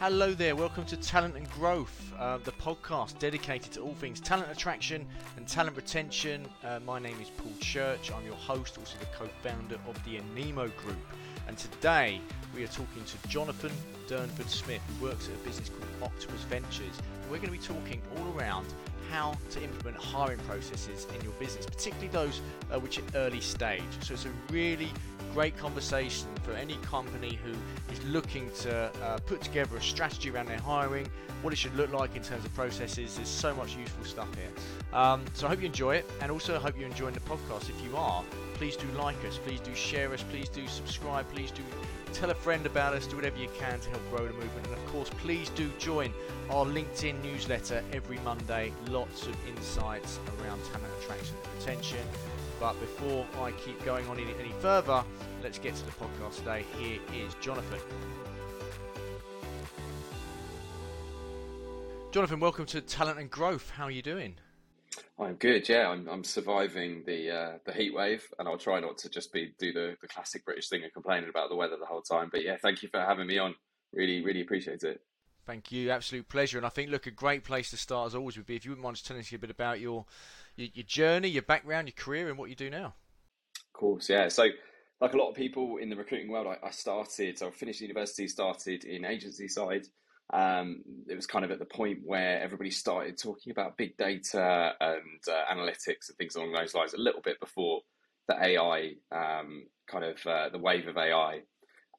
Hello there, welcome to Talent and Growth, uh, the podcast dedicated to all things talent attraction and talent retention. Uh, my name is Paul Church, I'm your host, also the co founder of the Anemo Group. And today we are talking to Jonathan Durnford Smith, who works at a business called Octopus Ventures. And we're going to be talking all around how to implement hiring processes in your business, particularly those uh, which are early stage. So it's a really great conversation for any company who is looking to uh, put together a strategy around their hiring, what it should look like in terms of processes. There's so much useful stuff here. Um, so I hope you enjoy it, and also I hope you're enjoying the podcast. If you are, please do like us, please do share us, please do subscribe, please do tell a friend about us, do whatever you can to help grow the movement. And of course, please do join our LinkedIn newsletter every Monday. Lots of insights around talent attraction and retention. But before I keep going on any, any further, let's get to the podcast today. Here is Jonathan. Jonathan, welcome to Talent and Growth. How are you doing? I'm good. Yeah, I'm, I'm surviving the uh, the heat wave, and I'll try not to just be do the, the classic British thing of complaining about the weather the whole time. But yeah, thank you for having me on. Really, really appreciate it. Thank you. Absolute pleasure. And I think, look, a great place to start as always would be if you wouldn't mind just telling us a bit about your, your, your journey, your background, your career, and what you do now. Of course, yeah. So, like a lot of people in the recruiting world, I, I started, so I finished university, started in agency side. Um, it was kind of at the point where everybody started talking about big data and uh, analytics and things along those lines a little bit before the AI, um, kind of uh, the wave of AI.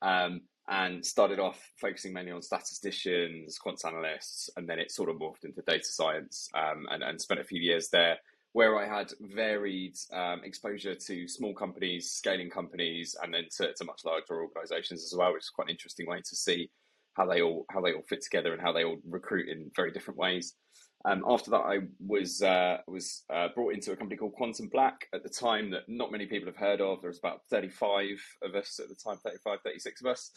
Um, and started off focusing mainly on statisticians, quant analysts, and then it sort of morphed into data science um, and, and spent a few years there where I had varied um, exposure to small companies, scaling companies, and then to, to much larger organizations as well, which is quite an interesting way to see how they all how they all fit together and how they all recruit in very different ways. Um, after that, I was uh, was uh, brought into a company called Quantum Black at the time that not many people have heard of. There was about 35 of us at the time, 35, 36 of us.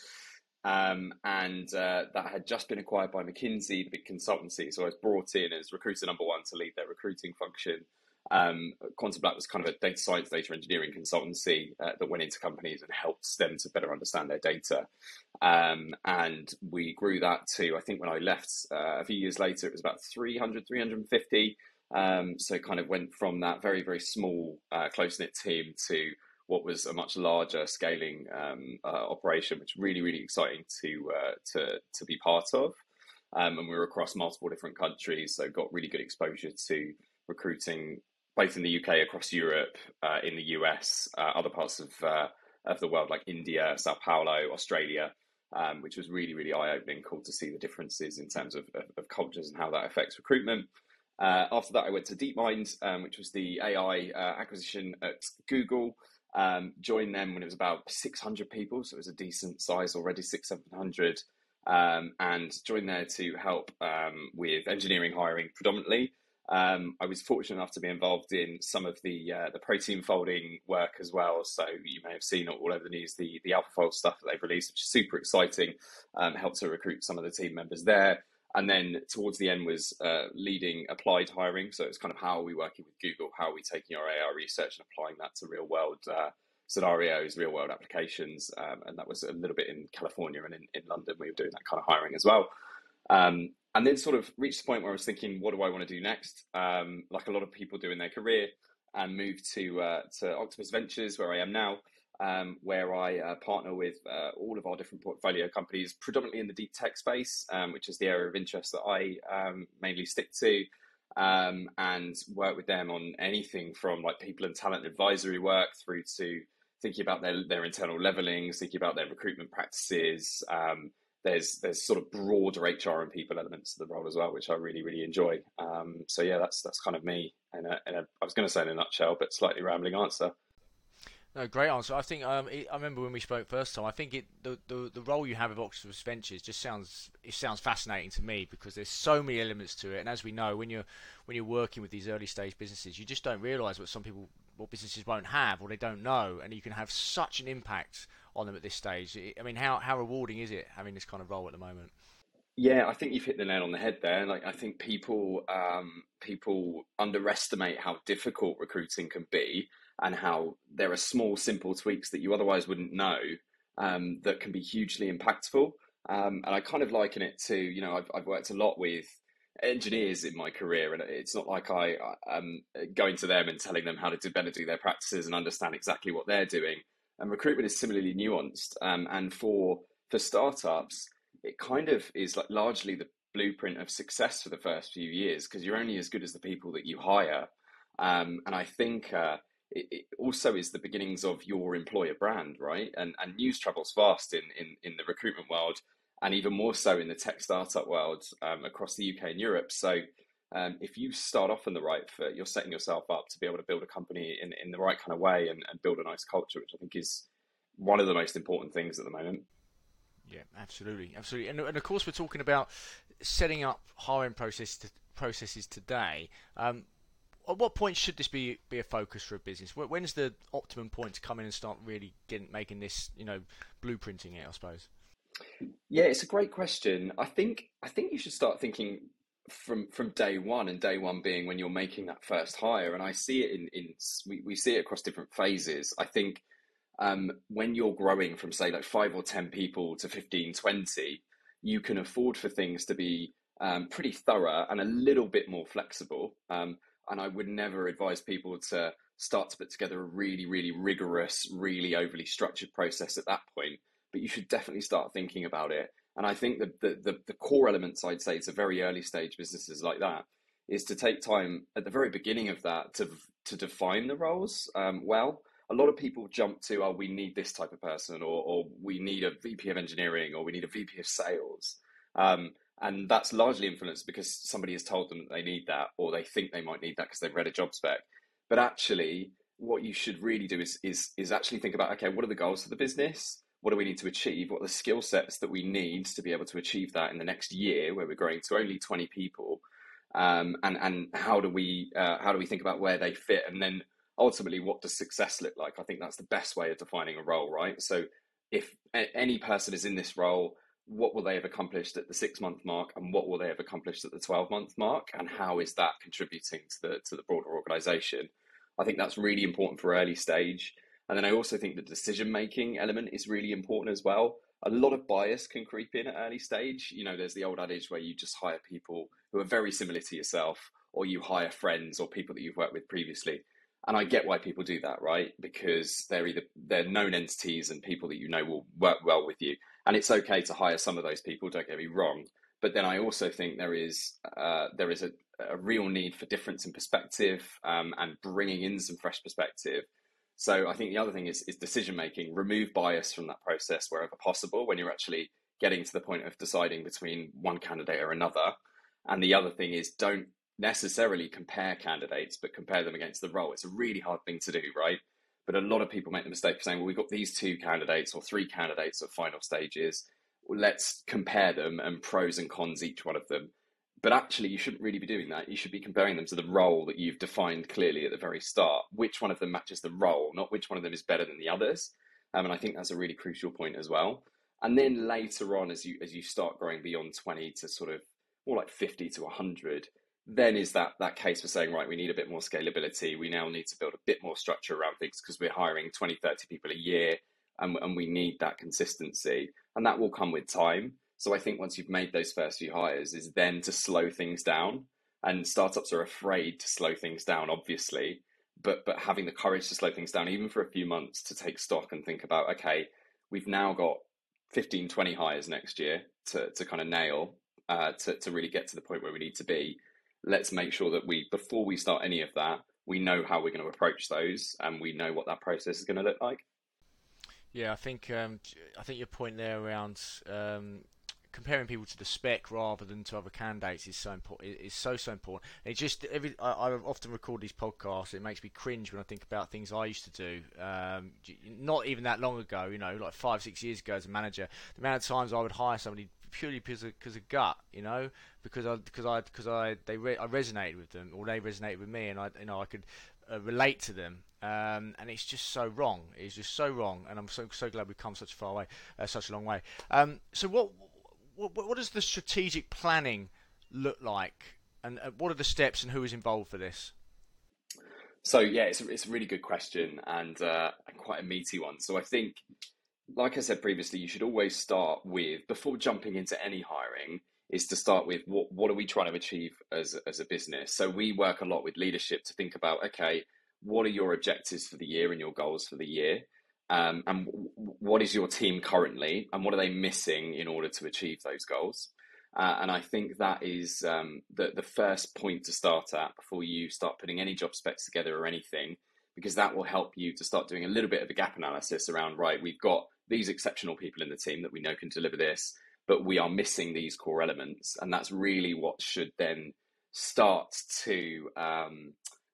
Um, and uh, that had just been acquired by McKinsey, the big consultancy. So I was brought in as recruiter number one to lead their recruiting function. Um, Quantum Black was kind of a data science, data engineering consultancy uh, that went into companies and helped them to better understand their data. Um, and we grew that to, I think when I left uh, a few years later, it was about 300, 350. Um, so kind of went from that very, very small, uh, close knit team to what was a much larger scaling um, uh, operation, which really, really exciting to, uh, to, to be part of. Um, and we were across multiple different countries, so got really good exposure to recruiting both in the UK, across Europe, uh, in the US, uh, other parts of uh, of the world like India, Sao Paulo, Australia, um, which was really really eye opening. Cool to see the differences in terms of, of, of cultures and how that affects recruitment. Uh, after that, I went to DeepMind, um, which was the AI uh, acquisition at Google. Um, joined them when it was about 600 people, so it was a decent size already, six, 700. Um, and joined there to help um, with engineering hiring predominantly. Um, I was fortunate enough to be involved in some of the uh, the protein folding work as well. So you may have seen all over the news the the AlphaFold stuff that they've released, which is super exciting. Um, helped to recruit some of the team members there. And then towards the end was uh, leading applied hiring. So it's kind of how are we working with Google? How are we taking our AI research and applying that to real world uh, scenarios, real world applications? Um, and that was a little bit in California and in, in London. We were doing that kind of hiring as well. Um, and then sort of reached the point where I was thinking, what do I want to do next? Um, like a lot of people do in their career, and moved to uh, to Octopus Ventures, where I am now, um, where I uh, partner with uh, all of our different portfolio companies, predominantly in the deep tech space, um, which is the area of interest that I um, mainly stick to, um, and work with them on anything from like people and talent advisory work through to thinking about their their internal leveling, thinking about their recruitment practices. Um, there's there's sort of broader HR and people elements to the role as well, which I really really enjoy. Um, so yeah, that's that's kind of me. And I was going to say in a nutshell, but slightly rambling answer. No, great answer. I think um, it, I remember when we spoke first time. I think it the, the the role you have of Octopus Ventures just sounds it sounds fascinating to me because there's so many elements to it. And as we know, when you're when you're working with these early stage businesses, you just don't realise what some people what businesses won't have or they don't know, and you can have such an impact on them at this stage. I mean, how how rewarding is it having this kind of role at the moment? Yeah, I think you've hit the nail on the head there. Like, I think people um, people underestimate how difficult recruiting can be, and how there are small, simple tweaks that you otherwise wouldn't know um, that can be hugely impactful. Um, and I kind of liken it to, you know, I've, I've worked a lot with engineers in my career, and it's not like I am going to them and telling them how to do better do their practices and understand exactly what they're doing. And recruitment is similarly nuanced. Um, and for for startups, it kind of is like largely the blueprint of success for the first few years because you're only as good as the people that you hire. Um, and I think uh, it, it, also is the beginnings of your employer brand, right? And and news travels fast in in, in the recruitment world, and even more so in the tech startup world um, across the UK and Europe. So. Um, if you start off in the right foot, you're setting yourself up to be able to build a company in, in the right kind of way and, and build a nice culture, which I think is one of the most important things at the moment. Yeah, absolutely, absolutely, and, and of course we're talking about setting up hiring process to, processes today. Um, at what point should this be be a focus for a business? When's the optimum point to come in and start really getting making this, you know, blueprinting it? I suppose. Yeah, it's a great question. I think I think you should start thinking from from day one, and day one being when you're making that first hire. And I see it in in we, we see it across different phases. I think um, when you're growing from say like five or ten people to 15, 20, you can afford for things to be um, pretty thorough and a little bit more flexible. Um, and I would never advise people to start to put together a really, really rigorous, really overly structured process at that point. But you should definitely start thinking about it. And I think the, the, the, the core elements I'd say to very early stage businesses like that is to take time at the very beginning of that to to define the roles um, well. A lot of people jump to, oh, we need this type of person, or, or we need a VP of engineering, or we need a VP of sales. Um, and that's largely influenced because somebody has told them that they need that or they think they might need that because they've read a job spec. But actually what you should really do is is is actually think about okay what are the goals of the business? What do we need to achieve? What are the skill sets that we need to be able to achieve that in the next year where we're growing to only 20 people? Um, and and how do we uh, how do we think about where they fit? And then ultimately what does success look like? I think that's the best way of defining a role right? So if a- any person is in this role what will they have accomplished at the six month mark and what will they have accomplished at the 12 month mark and how is that contributing to the to the broader organization? I think that's really important for early stage. And then i also think the decision making element is really important as well. A lot of bias can creep in at early stage. You know there's the old adage where you just hire people who are very similar to yourself or you hire friends or people that you've worked with previously. And I get why people do that, right? Because they're either they're known entities and people that you know will work well with you, and it's okay to hire some of those people. Don't get me wrong, but then I also think there is uh, there is a, a, real need for difference in perspective um, and bringing in some fresh perspective. So I think the other thing is is decision making. Remove bias from that process wherever possible when you're actually getting to the point of deciding between one candidate or another. And the other thing is don't necessarily compare candidates, but compare them against the role. It's a really hard thing to do, right? But a lot of people make the mistake of saying, well, we've got these two candidates or three candidates at final stages. Let's compare them and pros and cons each one of them. But actually, you shouldn't really be doing that. You should be comparing them to the role that you've defined clearly at the very start. Which one of them matches the role, not which one of them is better than the others. Um, and I think that's a really crucial point as well. And then later on, as you as you start growing beyond twenty to sort of more like fifty to hundred, then is that that case for saying right we need a bit more scalability. We now need to build a bit more structure around things because we're hiring 20 30 people a year and, and we need that consistency. And that will come with time. So i think once you've made those first few hires is then to slow things down. And startups are afraid to slow things down obviously but but having the courage to slow things down even for a few months to take stock and think about okay we've now got 15 20 hires next year to, to kind of nail uh, to, to really get to the point where we need to be let's make sure that we before we start any of that we know how we're going to approach those and we know what that process is going to look like yeah i think um, i think your point there around um, comparing people to the spec rather than to other candidates is so important. Is so so important. It just every I, I, often record these podcasts. It makes me cringe when I think about things I used to do. Um, not even that long ago, you know, like five six years ago as a manager. The amount of times I would hire somebody purely because of, because of gut, you know, because I because I because I they re- I resonated with them or they resonated with me, and I you know I could uh, relate to them. Um, and it's just so wrong. It's just so wrong, and I'm so so glad we've come such a far way, uh, such a long way. Um, so what, what what does the strategic planning look like, and uh, what are the steps, and who is involved for this? So yeah, it's a, it's a really good question and uh, and quite a meaty one. So I think like I said previously, you should always start with before jumping into any hiring is to start with what what are we trying to achieve as as a business. So we work a lot with leadership to think about okay, what are your objectives for the year and your goals for the year, um, and what is your team currently, and what are they missing in order to achieve those goals. Uh, and I think that is um, the the first point to start at before you start putting any job specs together or anything, because that will help you to start doing a little bit of a gap analysis around right. We've got these exceptional people in the team that we know can deliver this, but we are missing these core elements, and that's really what should then start to um,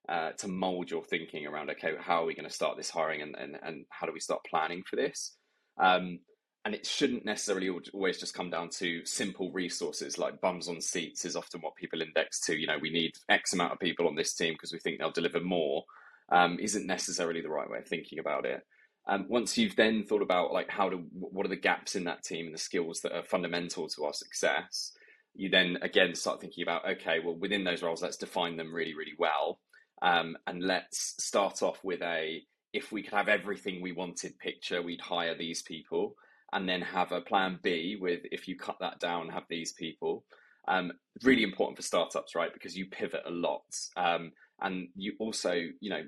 uh, to mold your thinking around okay, how are we going to start this hiring, and, and and how do we start planning for this? Um, and it shouldn't necessarily always just come down to simple resources like bums on seats is often what people index to you know we need x amount of people on this team because we think they'll deliver more um, isn't necessarily the right way of thinking about it um, once you've then thought about like how to what are the gaps in that team and the skills that are fundamental to our success you then again start thinking about okay well within those roles let's define them really really well um, and let's start off with a if we could have everything we wanted picture we'd hire these people and then have a plan B with if you cut that down, have these people. Um, really important for startups, right? Because you pivot a lot. And you also, you know,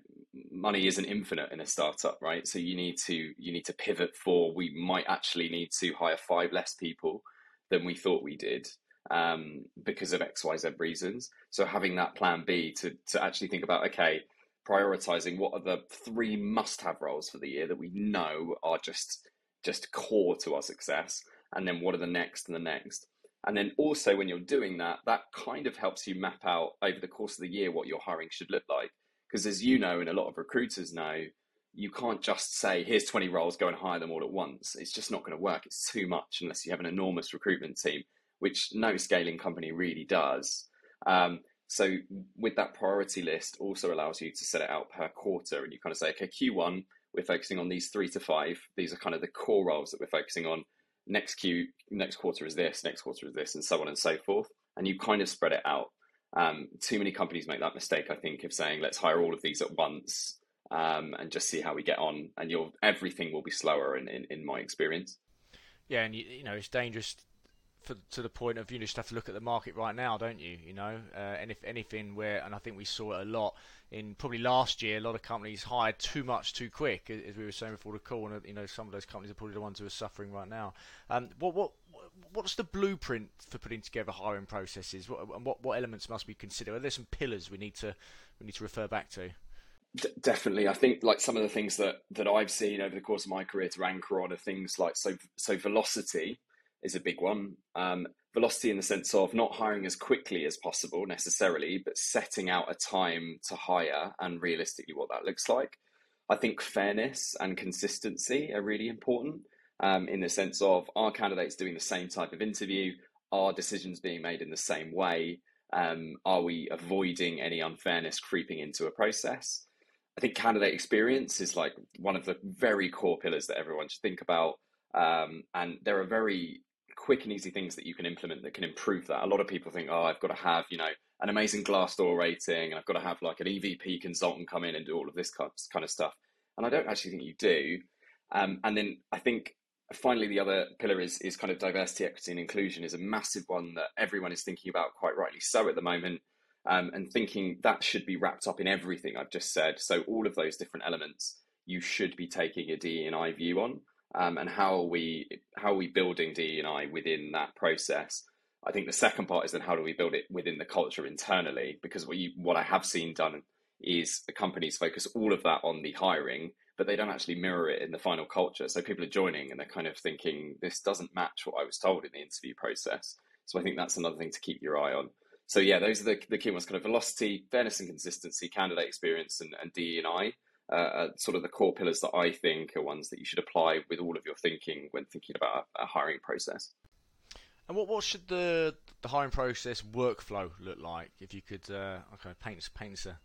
money isn't infinite in a startup, right? So you need to you need to pivot for we might actually need to hire five less people than we thought we did um, because of X, Y, Z reasons. So having that plan B to to actually think about, okay, prioritizing what are the three must-have roles for the year that we know are just just core to our success and then what are the next and the next and then also when you're doing that that kind of helps you map out over the course of the year what your hiring should look like because as you know and a lot of recruiters know you can't just say here's 20 roles go and hire them all at once it's just not going to work it's too much unless you have an enormous recruitment team which no scaling company really does um, so with that priority list also allows you to set it out per quarter and you kind of say okay q1 we're focusing on these three to five. These are kind of the core roles that we're focusing on. Next Q, next quarter is this, next quarter is this, and so on and so forth. And you kind of spread it out. Um, too many companies make that mistake, I think, of saying let's hire all of these at once um, and just see how we get on. And your everything will be slower, in, in, in my experience. Yeah, and you, you know it's dangerous for, to the point of you just have to look at the market right now, don't you? You know, uh, and if anything, where and I think we saw it a lot in probably last year. A lot of companies hired too much too quick, as we were saying before the call. And you know, some of those companies are probably the ones who are suffering right now. Um, what what what's the blueprint for putting together hiring processes? What, and what what elements must we consider? Are there some pillars we need to we need to refer back to? D- definitely, I think like some of the things that that I've seen over the course of my career to anchor on are things like so so velocity is a big one. Um, velocity in the sense of not hiring as quickly as possible necessarily, but setting out a time to hire and realistically what that looks like. I think fairness and consistency are really important um, in the sense of are candidates doing the same type of interview? Are decisions being made in the same way? Um, are we avoiding any unfairness creeping into a process? I think candidate experience is like one of the very core pillars that everyone should think about. Um, and there are very quick and easy things that you can implement that can improve that. A lot of people think, oh, I've got to have, you know, an amazing Glassdoor rating, and I've got to have like an EVP consultant come in and do all of this kind of stuff. And I don't actually think you do. Um, and then I think finally the other pillar is is kind of diversity, equity, and inclusion is a massive one that everyone is thinking about quite rightly so at the moment. Um, and thinking that should be wrapped up in everything I've just said. So all of those different elements you should be taking a D and I view on um, and how are we how are we building DE&I within that process? I think the second part is then how do we build it within the culture internally? Because what you what I have seen done is the companies focus all of that on the hiring, but they don't actually mirror it in the final culture. So people are joining and they're kind of thinking this doesn't match what I was told in the interview process. So I think that's another thing to keep your eye on. So yeah, those are the, the key ones: kind of velocity, fairness and consistency, candidate experience, and, and DE&I uh, sort of the core pillars that I think are ones that you should apply with all of your thinking when thinking about a, hiring process. And what what should the the hiring process workflow look like? If you could, uh, okay, paint us paint us a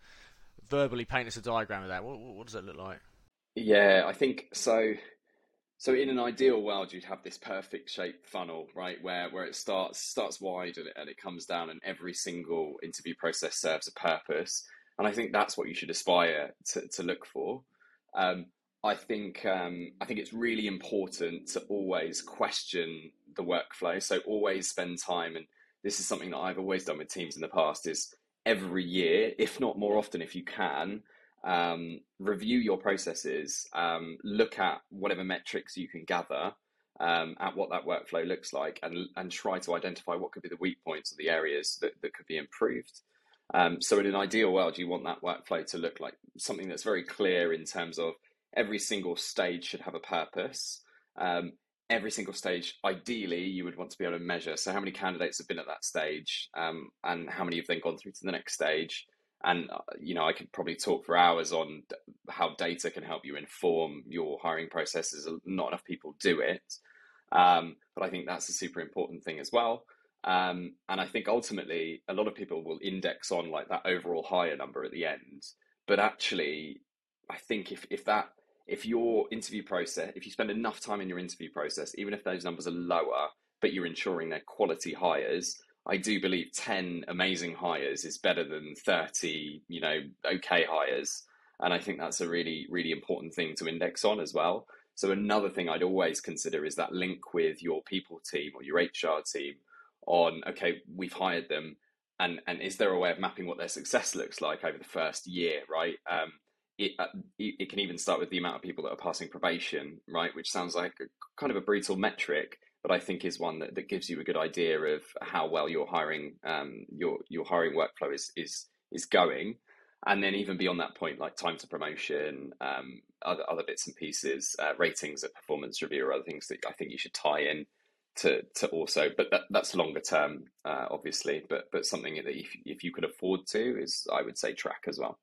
verbally paint us a diagram of that. What what does that look like? Yeah, I think so. So in an ideal world, you'd have this perfect shaped funnel, right, where where it starts starts wide and it, and it comes down, and every single interview process serves a purpose. And I think that's what you should aspire to, to look for. Um, I think um, I think it's really important to always question the workflow. So always spend time, and this is something that I've always done with teams in the past. Is every year, if not more often, if you can, um, review your processes, um, look at whatever metrics you can gather um, at what that workflow looks like, and and try to identify what could be the weak points or the areas that, that could be improved. Um, so in an ideal world, you want that workflow to look like something that's very clear in terms of every single stage should have a purpose. Um, every single stage, ideally, you would want to be able to measure. So, how many candidates have been at that stage, um, and how many have then gone through to the next stage? And uh, you know, I could probably talk for hours on how data can help you inform your hiring processes. Not enough people do it, um, but I think that's a super important thing as well. Um, and I think ultimately, a lot of people will index on like that overall higher number at the end. But actually, I think if if that if your interview process, if you spend enough time in your interview process, even if those numbers are lower, but you're ensuring they're quality hires, I do believe 10 amazing hires is better than 30, you know, okay hires. And I think that's a really, really important thing to index on as well. So another thing I'd always consider is that link with your people team or your HR team on, okay, we've hired them. And, and is there a way of mapping what their success looks like over the first year, right? Um, it, uh, it can even start with the amount of people that are passing probation, right? Which sounds like a, kind of a brutal metric, but I think is one that, that gives you a good idea of how well your hiring um, your your hiring workflow is is is going. And then even beyond that point, like time to promotion, um, other other bits and pieces, uh, ratings at performance review, or other things that I think you should tie in to to also. But that, that's longer term, uh, obviously. But but something that if if you could afford to is I would say track as well.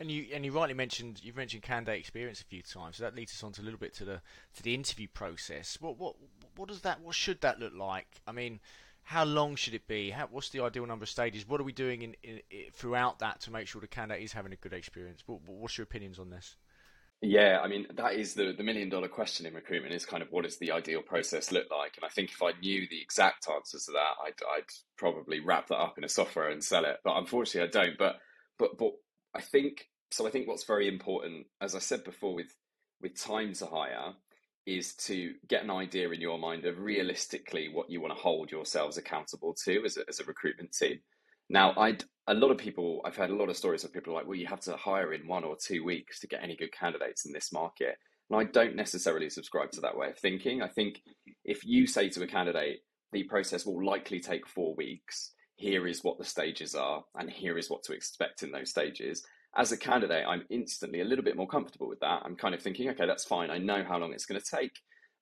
And you and you rightly mentioned you've mentioned candidate experience a few times, so that leads us on to a little bit to the to the interview process. What what what does that what should that look like? I mean, how long should it be? How, what's the ideal number of stages? What are we doing in, in, in, throughout that to make sure the candidate is having a good experience? What, what's your opinions on this? Yeah, I mean that is the the million dollar question in recruitment is kind of what does the ideal process look like? And I think if I knew the exact answers to that, I'd I'd probably wrap that up in a software and sell it. But unfortunately, I don't. But but but I think so. I think what's very important, as I said before, with with time to hire, is to get an idea in your mind of realistically what you want to hold yourselves accountable to as a, as a recruitment team. Now, I a lot of people I've heard a lot of stories of people like, well, you have to hire in one or two weeks to get any good candidates in this market. And I don't necessarily subscribe to that way of thinking. I think if you say to a candidate, the process will likely take four weeks, here is what the stages are, and here is what to expect in those stages, as a candidate, I'm instantly a little bit more comfortable with that. I'm kind of thinking, okay, that's fine. I know how long it's going to take,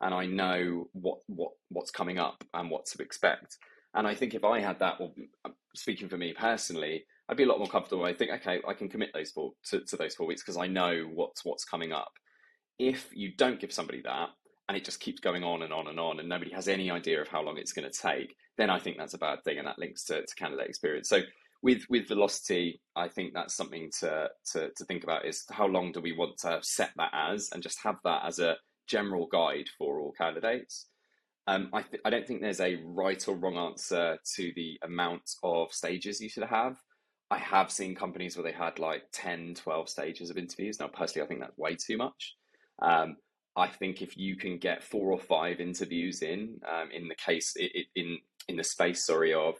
and I know what what what's coming up and what to expect. And I think if I had that, well, mm, um, speaking for me personally, I'd be a lot more comfortable. I think, okay, I can commit those four to, to those four weeks because I know what's what's coming up. If you don't give somebody that, and it just keeps going on and on and on, and nobody has any idea of how long it's going to take, then I think that's a bad thing, and that links to, to candidate experience. So with with velocity, I think that's something to, to to think about is how long do we want to set that as, and just have that as a general guide for all candidates. Um, I th- I don't think there's a right or wrong answer to the amount of stages you should have. I have seen companies where they had like 10, 12 stages of interviews. Now, personally, I think that's way too much. Um, I think if you can get four or five interviews in, um, in the case in in the space, sorry, of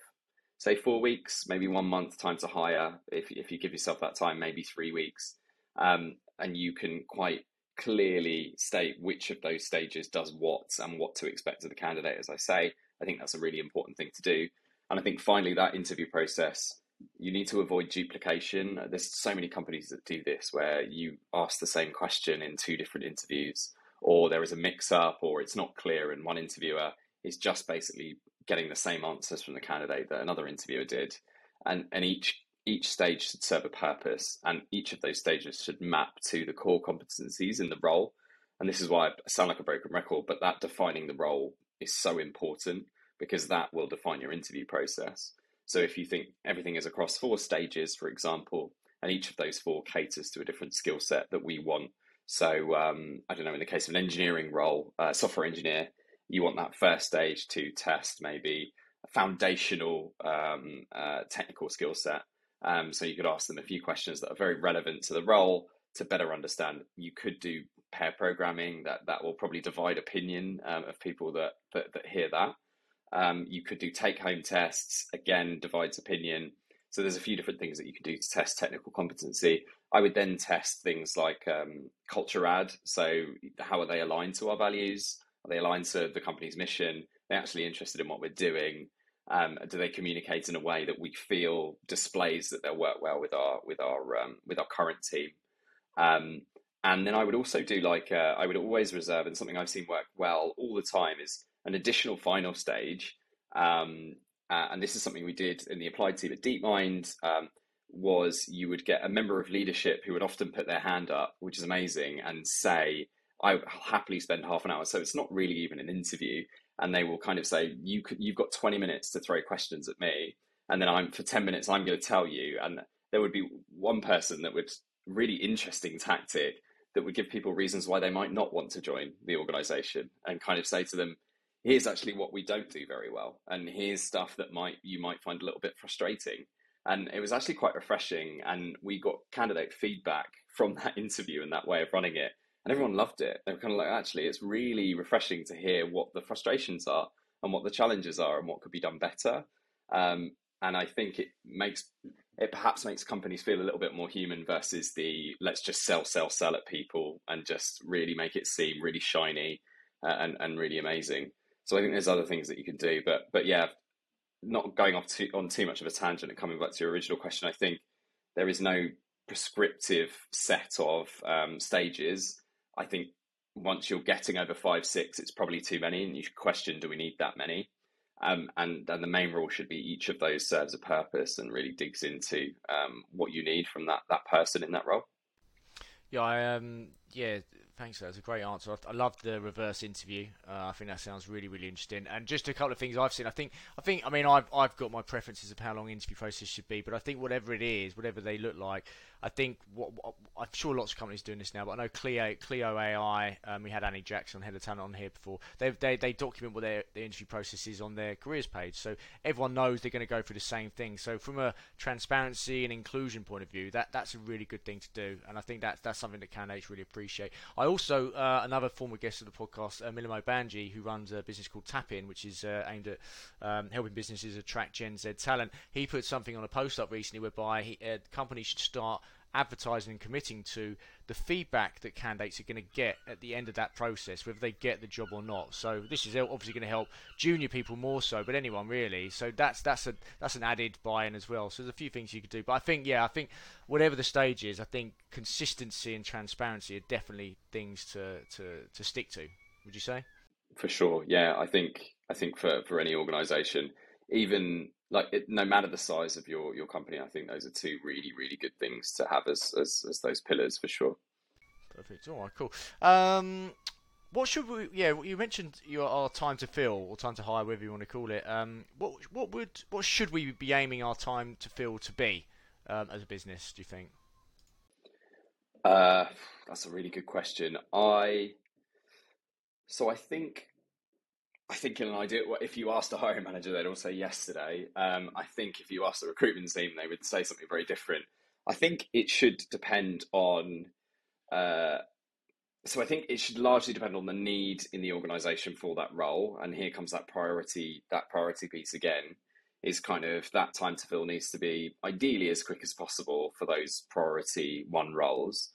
say four weeks, maybe one month time to hire. If, if you give yourself that time, maybe three weeks, um, and you can quite clearly state which of those stages does what and what to expect of the candidate. As I say, I think that's a really important thing to do. And I think finally, that interview process, you need to avoid duplication. There's so many companies that do this where you ask the same question in two different interviews, or there is a mix up, or it's not clear, and one interviewer is just basically getting the same answers from the candidate that another interviewer did, and and each each stage should serve a purpose, and each of those stages should map to the core competencies in the role. And this is why I sound like a broken record, but that defining the role is so important because that will define your interview process. So if you think everything is across four stages, for example, and each of those four caters to a different skill set that we want. So um, I don't know, in the case of an engineering role, uh, software engineer, you want that first stage to test maybe a foundational um, uh, technical skill set. Um, so you could ask them a few questions that are very relevant to the role to better understand. You could do pair programming that that will probably divide opinion um, of people that, that that hear that. Um, you could do take home tests, again, divides opinion. So there's a few different things that you can do to test technical competency. I would then test things like um, culture add. So how are they aligned to our values? Are they aligned to the company's mission? Are they actually interested in what we're doing? Um, do they communicate in a way that we feel displays that they'll work well with our with our um, with our current team? Um, and then I would also do like uh, I would always reserve, and something I've seen work well all the time is an additional final stage. Uh, and this is something we did in the applied team at DeepMind. Um, was you would get a member of leadership who would often put their hand up, which is amazing, and say, "I'll happily spend half an hour." So it's not really even an interview, and they will kind of say, "You you've got twenty minutes to throw questions at me, and then I'm for ten minutes I'm going to tell you." And there would be one person that would really interesting tactic that would give people reasons why they might not want to join the organization and kind of say to them here's actually what we don't do very well and here's stuff that might you might find a little bit frustrating and it was actually quite refreshing and we got candidate feedback from that interview and that way of running it and everyone loved it they were kind of like actually it's really refreshing to hear what the frustrations are and what the challenges are and what could be done better um, and i think it makes it perhaps makes companies feel a little bit more human versus the let's just sell, sell, sell at people and just really make it seem really shiny uh, and and really amazing. So I think there's other things that you can do, but but yeah, not going off too, on too much of a tangent and coming back to your original question, I think there is no prescriptive set of um, stages. I think once you're getting over five, six, it's probably too many, and you should question: Do we need that many? Um, and and the main rule should be each of those serves a purpose and really digs into um, what you need from that that person in that role. Yeah, I, um, yeah, Thanks, that's a great answer. I love the reverse interview. Uh, I think that sounds really, really interesting. And just a couple of things I've seen. I think, I think, I mean, I've, I've got my preferences of how long interview process should be, but I think whatever it is, whatever they look like, I think what, what I'm sure lots of companies doing this now, but I know Cleo, Cleo AI. Um, we had Annie Jackson, head of talent, on here before. They they, they document what their, their interview process is on their careers page, so everyone knows they're going to go through the same thing. So from a transparency and inclusion point of view, that that's a really good thing to do, and I think that's that's something that candidates really appreciate. I also uh, another former guest of the podcast, uh, Milimo Banji, who runs a business called Tapin, which is uh, aimed at um, helping businesses attract Gen Z talent. He put something on a post up recently whereby he, uh, companies should start advertising and committing to the feedback that candidates are going to get at the end of that process, whether they get the job or not. So this is obviously going to help junior people more so, but anyone really. So that's that's a that's an added buy-in as well. So there's a few things you could do, but I think yeah, I think whatever the stage is, I think consistency and transparency are definitely things to to to stick to. Would you say? For sure, yeah. I think I think for for any organisation, even like it, no matter the size of your your company, I think those are two really really good things to have as as, as those pillars for sure. Perfect. All right, cool. Um, what should we? Yeah, you mentioned your our time to fill or time to hire, whatever you want to call it. Um, what what would what should we be aiming our time to fill to be um, as a business? Do you think? Uh, that's a really good question. I so I think I think in an idea, if you asked a hiring manager, they'd all say yesterday. Um, I think if you asked the recruitment team, they would say something very different. I think it should depend on. Uh, so I think it should largely depend on the need in the organisation for that role, and here comes that priority. That priority piece again is kind of that time to fill needs to be ideally as quick as possible for those priority one roles.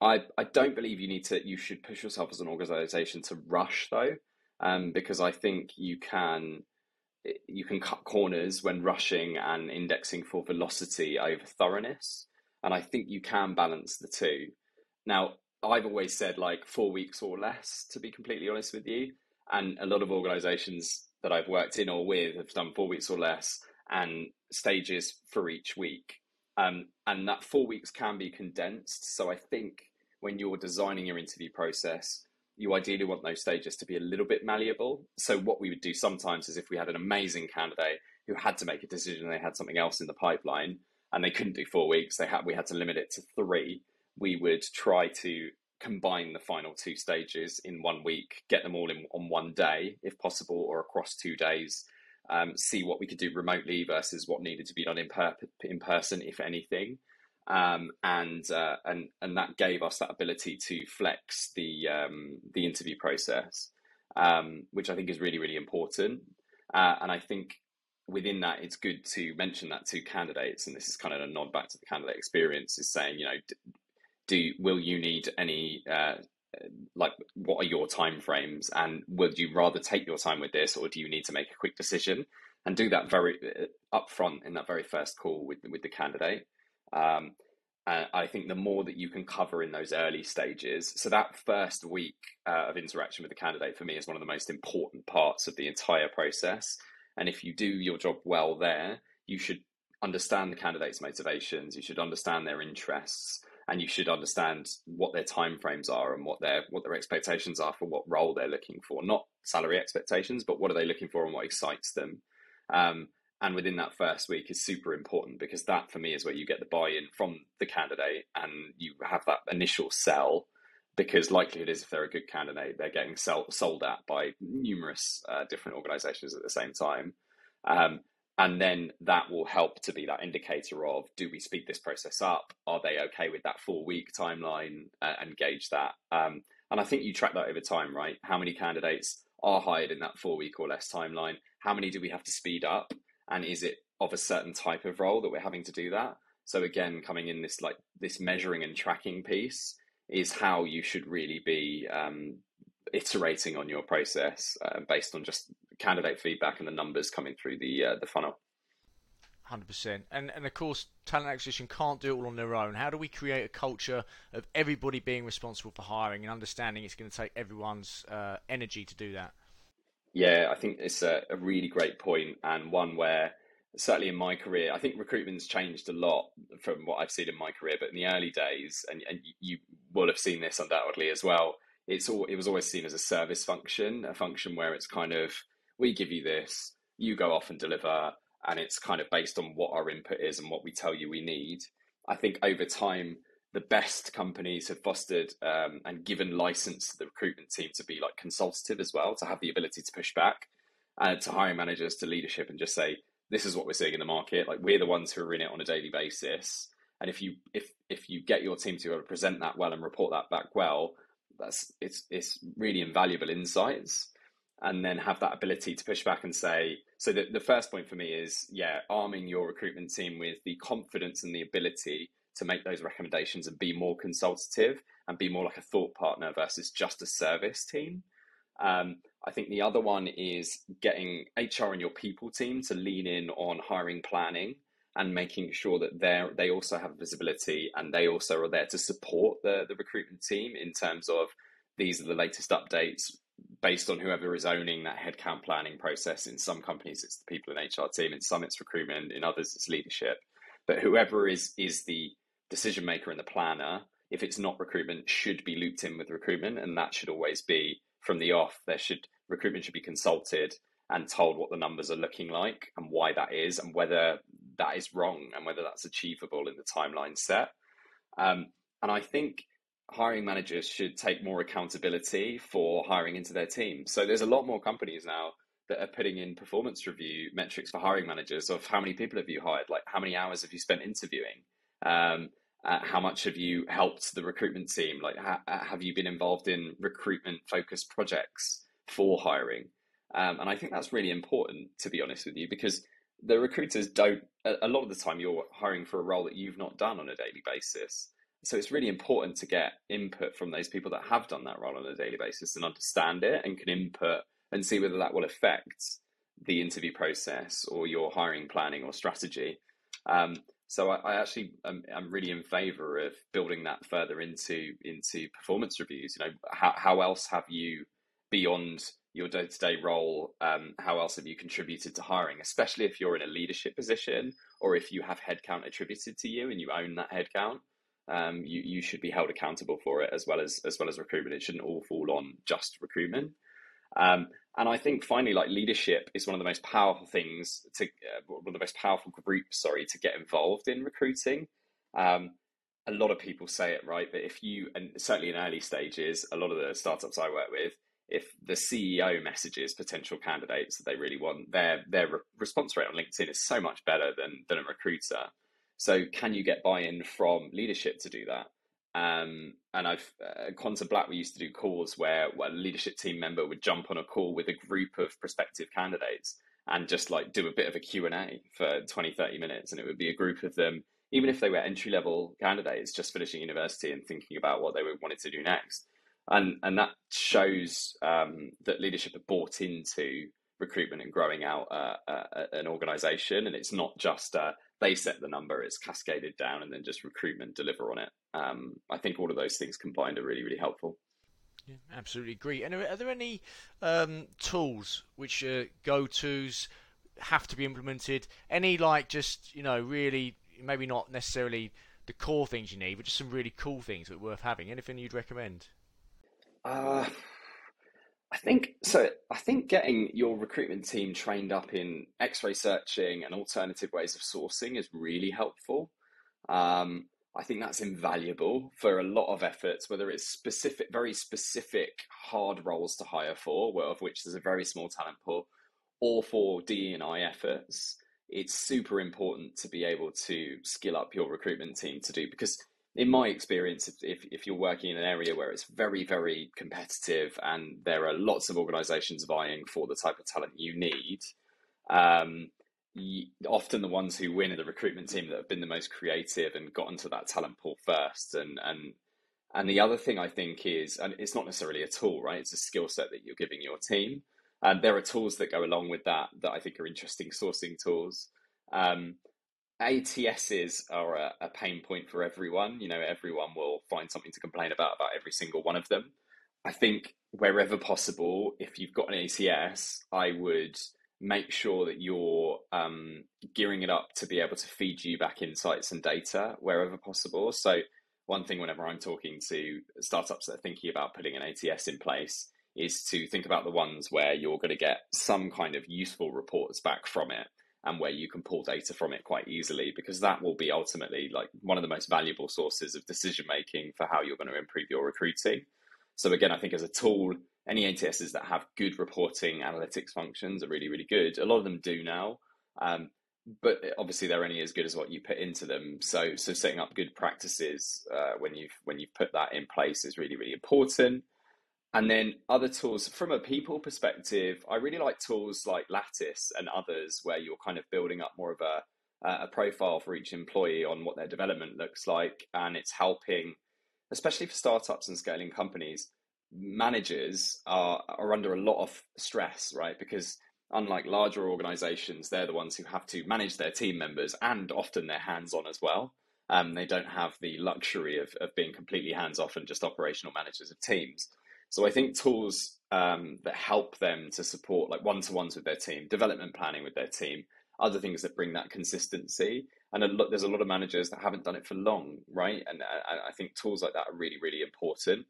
I I don't believe you need to. You should push yourself as an organisation to rush though um, because I think you can you can cut corners when rushing and indexing for velocity over thoroughness, and I think you can balance the two. Now, I've always said like four weeks or less, to be completely honest with you, and a lot of organisations that I've worked in or with have done four weeks or less and stages for each week. Um, and that four weeks can be condensed. So I think when you're designing your interview process, you ideally want those stages to be a little bit malleable. So what we would do sometimes is if we had an amazing candidate who had to make a decision, they had something else in the pipeline, and they couldn't do four weeks, they had we had to limit it to three. We would try to combine the final two stages in one week, get them all in on one day if possible, or across two days. Um, see what we could do remotely versus what needed to be done in per- in person, if anything. Um, and uh, and and that gave us that ability to flex the um, the interview process, um, which I think is really really important. Uh, and I think within that, it's good to mention that to candidates, and this is kind of a nod back to the candidate experience, is saying, you know, do will you need any uh, like what are your time frames, and would you rather take your time with this, or do you need to make a quick decision? And do that very uh, upfront in that very first call with with the candidate. Um, and I think the more that you can cover in those early stages, so that first week uh, of interaction with the candidate for me is one of the most important parts of the entire process. And if you do your job well there, you should understand the candidate's motivations, you should understand their interests, and you should understand what their timeframes are and what their what their expectations are for what role they're looking for. Not salary expectations, but what are they looking for and what excites them. Um, and within that first week is super important because that for me is where you get the buy-in from the candidate and you have that initial sell because likelihood is if they're a good candidate they're getting sell, sold at by numerous uh, different organizations at the same time. Um, and then that will help to be that indicator of do we speed this process up? Are they okay with that four week timeline uh, and gauge that? Um, and i think you track that over time right? How many candidates are hired in that four week or less timeline? How many do we have to speed up and is it of a certain type of role that we're having to do that so again coming in this like this measuring and tracking piece is how you should really be um, iterating on your process uh, based on just candidate feedback and the numbers coming through the uh, the funnel. Hundred percent, and and of course, talent acquisition can't do it all on their own. How do we create a culture of everybody being responsible for hiring and understanding it's going to take everyone's uh, energy to do that? Yeah, I think it's a, a really great point and one where certainly in my career, I think recruitment's changed a lot from what I've seen in my career. But in the early days, and, and you will have seen this undoubtedly as well, it's all it was always seen as a service function, a function where it's kind of we give you this, you go off and deliver, and it's kind of based on what our input is and what we tell you we need. I think over time, the best companies have fostered um, and given license to the recruitment team to be like consultative as well, to have the ability to push back uh, to hiring managers, to leadership, and just say, "This is what we're seeing in the market. Like we're the ones who are in it on a daily basis." And if you if if you get your team to be able to present that well and report that back well, that's it's it's really invaluable insights. And then have that ability to push back and say, so the, the first point for me is, yeah, arming your recruitment team with the confidence and the ability to make those recommendations and be more consultative and be more like a thought partner versus just a service team. Um, I think the other one is getting HR and your people team to lean in on hiring planning and making sure that they they also have visibility and they also are there to support the the recruitment team in terms of these are the latest updates based on whoever is owning that headcount planning process. In some companies, it's the people in HR team. In some, it's recruitment. In others, it's leadership. But whoever is is the decision maker and the planner, if it's not recruitment, should be looped in with recruitment, and that should always be from the off. There should recruitment should be consulted and told what the numbers are looking like and why that is, and whether that is wrong and whether that's achievable in the timeline set. Um, and I think hiring managers should take more accountability for hiring into their team. So there's a lot more companies now that are putting in performance review metrics for hiring managers of how many people have you hired, like how many hours have you spent interviewing, um, uh, how much have you helped the recruitment team, like ha- have you been involved in recruitment focused projects for hiring. Um, and I think that's really important, to be honest with you, because the recruiters don't, a lot of the time, you're hiring for a role that you've not done on a daily basis. So it's really important to get input from those people that have done that role on a daily basis and understand it and can input and see whether that will affect the interview process or your hiring planning or strategy. Um, so I, I actually am, I'm really in favour of building that further into into performance reviews. You know, how how else have you beyond your day to day role, um, how else have you contributed to hiring, especially if you're in a leadership position or if you have headcount attributed to you and you own that headcount. Um, you, you should be held accountable for it as well as as well as recruitment. It shouldn't all fall on just recruitment. Um, and I think finally, like leadership is one of the most powerful things to uh, one of the most powerful groups, sorry, to get involved in recruiting. Um, a lot of people say it right, but if you and certainly in early stages, a lot of the startups I work with, if the CEO messages potential candidates that they really want, their their re- response rate on LinkedIn is so much better than than a recruiter. So, can you get buy in from leadership to do that? Um, and I've uh, Quantum Black, we used to do calls where, where a leadership team member would jump on a call with a group of prospective candidates and just like do a bit of a Q&A for 20, 30 minutes. And it would be a group of them, even if they were entry level candidates just finishing university and thinking about what they would wanted to do next. And, and that shows um, that leadership are bought into recruitment and growing out uh, uh, an organization. And it's not just uh, they set the number, it's cascaded down and then just recruitment deliver on it. Um, I think all of those things combined are really, really helpful. Yeah, absolutely agree. And are, are there any um, tools which uh, go tos have to be implemented? Any like just you know really maybe not necessarily the core things you need, but just some really cool things that are worth having. Anything you'd recommend? Uh, I think so. I think getting your recruitment team trained up in X-ray searching and alternative ways of sourcing is really helpful. Um, I think that's invaluable for a lot of efforts, whether it's specific, very specific hard roles to hire for, of which there's a very small talent pool, or for DE and I efforts. It's super important to be able to skill up your recruitment team to do because in my experience, if, if, you're working in an area where it's very, very competitive and there are lots of organizations vying for the type of talent you need, um, often the ones who win are the recruitment team that have been the most creative and got into that talent pool first. And and and the other thing I think is, and it's not necessarily a tool, right? It's a skill set that you're giving your team. And there are tools that go along with that that I think are interesting sourcing tools. Um, ATSs are a, a pain point for everyone. You know, everyone will find something to complain about about every single one of them. I think wherever possible, if you've got an ATS, I would make sure that you're um, gearing it up to be able to feed you back insights and data wherever possible. So, one thing whenever I'm talking to startups that are thinking about putting an ATS in place is to think about the ones where you're going to get some kind of useful reports back from it and where you can pull data from it quite easily because that will be ultimately like one of the most valuable sources of decision making for how you're going to improve your recruiting. So again, I think as a tool, any ATSs that have good reporting analytics functions are really, really good. A lot of them do now, um, but obviously they're only as good as what you put into them. So, so setting up good practices uh, when you've when you've put that in place is really, really important. And then other tools from a people perspective, I really like tools like Lattice and others where you're kind of building up more of a a profile for each employee on what their development looks like, and it's helping, especially for startups and scaling companies managers are are under a lot of stress, right? Because unlike larger organizations, they're the ones who have to manage their team members and often they're hands on as well. Um, they don't have the luxury of, of being completely hands off and just operational managers of teams. So I think tools um, that help them to support like one to ones with their team, development planning with their team, other things that bring that consistency. And a lot, there's a lot of managers that haven't done it for long, right? And I, I think tools like that are really, really important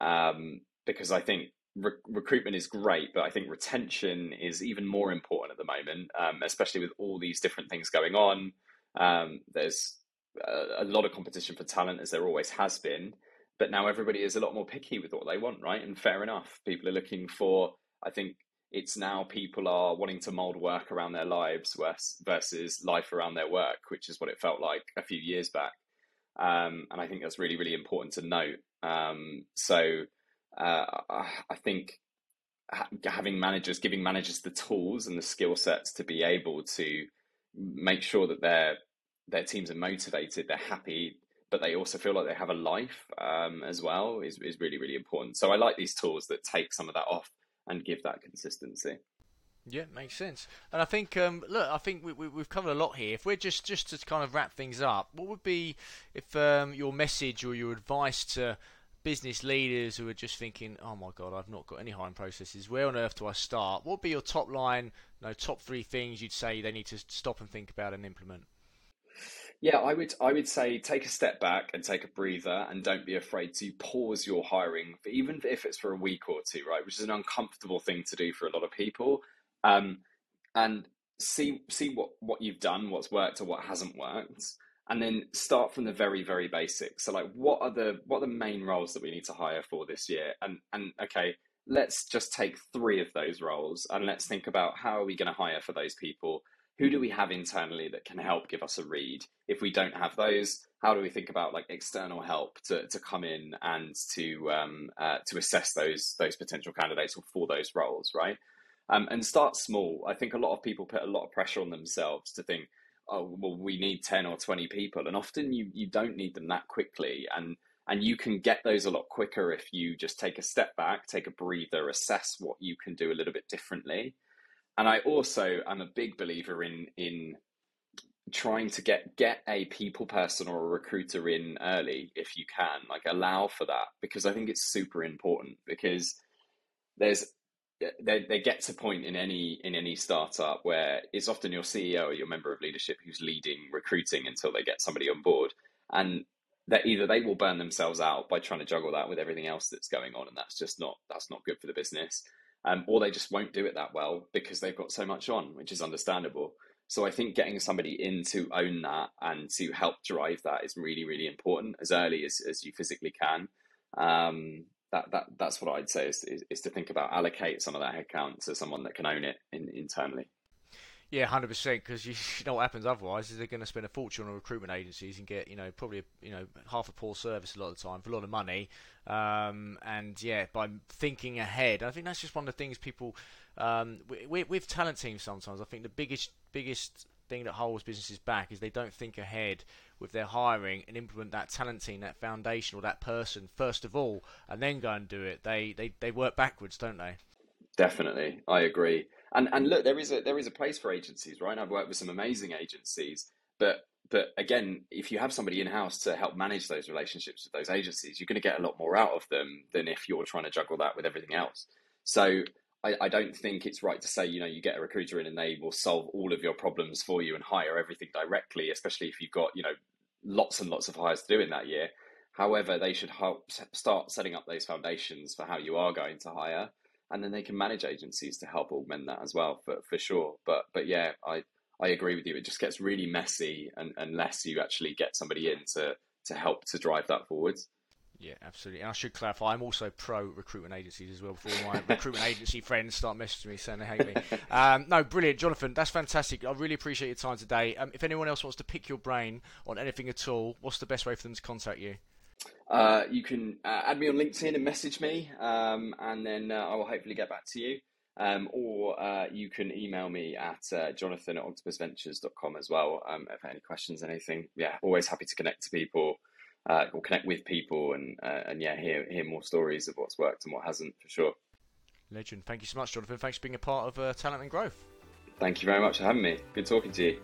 um, because I think re- recruitment is great, but I think retention is even more important at the moment, um, especially with all these different things going on. Um, there's a, a, lot of competition for talent, as there always has been, but now everybody is a lot more picky with what they want, right? And fair enough, people are looking for. I think it's now people are wanting to mold work around their lives versus life around their work, which is what it felt like a few years back. Um, and I think that's really, really important to note. Um, so uh, I think having managers, giving managers the tools and the skill sets to be able to make sure that their their teams are motivated, they're happy, but they also feel like they have a life um, as well is, is really really important. So I like these tools that take some of that off and give that consistency. Yeah, makes sense. And I think, um, look, I think we, we, have covered a lot here. If we're just just to kind of wrap things up, what would be if um, your message or your advice to business leaders who are just thinking, "Oh my God, I've not got any hiring processes. Where on earth do I start?" What would be your top line, you know, top three things you'd say they need to stop and think about and implement? Yeah, I would I would say take a step back and take a breather and don't be afraid to pause your hiring, even if it's for a week or two, right? Which is an uncomfortable thing to do for a lot of people um, and see see what what you've done, what's worked or what hasn't worked, and then start from the very very basics. So like, what are the what are the main roles that we need to hire for this year? And and okay, let's just take three of those roles and let's think about how are we going to hire for those people. Who do we have internally that can help give us a read? If we don't have those, how do we think about like external help to, to come in and to um, uh, to assess those those potential candidates for those roles, right? Um, and start small. I think a lot of people put a lot of pressure on themselves to think, oh, well, we need ten or twenty people, and often you you don't need them that quickly, and and you can get those a lot quicker if you just take a step back, take a breather, assess what you can do a little bit differently and I also am a big believer in in trying to get get a people person or a recruiter in early if you can like allow for that because i think it's super important because there's they, they get to a point in any in any startup where it's often your ceo or your member of leadership who's leading recruiting until they get somebody on board. And that either they will burn themselves out by trying to juggle that with everything else that's going on and that's just not that's not good for the business um, or they just won't do it that well because they've got so much on, which is understandable. So I think getting somebody in to own that and to help drive that is really, really important as early as, as you physically can. Um, that, that that's what I'd say is, is, is, to think about allocate some of that headcount to someone that can own it in, internally. Yeah, hundred percent. Because you know what happens otherwise is they're going to spend a fortune on recruitment agencies and get you know probably you know half a poor service a lot of the time for a lot of money. Um, and yeah, by thinking ahead, I think that's just one of the things people um, with, with talent teams. Sometimes I think the biggest biggest thing that holds businesses back is they don't think ahead with their hiring and implement that talent team, that foundation or that person first of all, and then go and do it. They they, they work backwards, don't they? Definitely, I agree. And and look, there is a there is a place for agencies, right? I've worked with some amazing agencies, but but again, if you have somebody in house to help manage those relationships with those agencies, you're going to get a lot more out of them than if you're trying to juggle that with everything else. So I, I, don't think it's right to say, you know, you get a recruiter in and they will solve all of your problems for you and hire everything directly, especially if you've got, you know, lots and lots of hires to do in that year. However, they should help start setting up those foundations for how you are going to hire and then they can manage agencies to help augment that as well for, for sure. But but yeah, I I agree with you. It just gets really messy and, unless you actually get somebody in to to help to drive that forwards. Yeah, absolutely. And I should clarify, I'm also pro recruitment agencies as well. Before my recruitment agency friends start messaging me saying they hate me. Um, no, brilliant, Jonathan. That's fantastic. I really appreciate your time today. Um, if anyone else wants to pick your brain on anything at all, what's the best way for them to contact you? Uh, you can uh, add me on LinkedIn and message me, um, and then uh, I will hopefully get back to you. Um, or uh, you can email me at uh, jonathan at octopusventures.com as well um, if any questions, anything. Yeah, always happy to connect to people uh, or connect with people and, and yeah, hear, hear more stories of what's worked and what hasn't for sure. Legend. Thank you so much, Jonathan. Thanks for being a part of Talent and Growth. Thank you very much for having me. Good talking to you.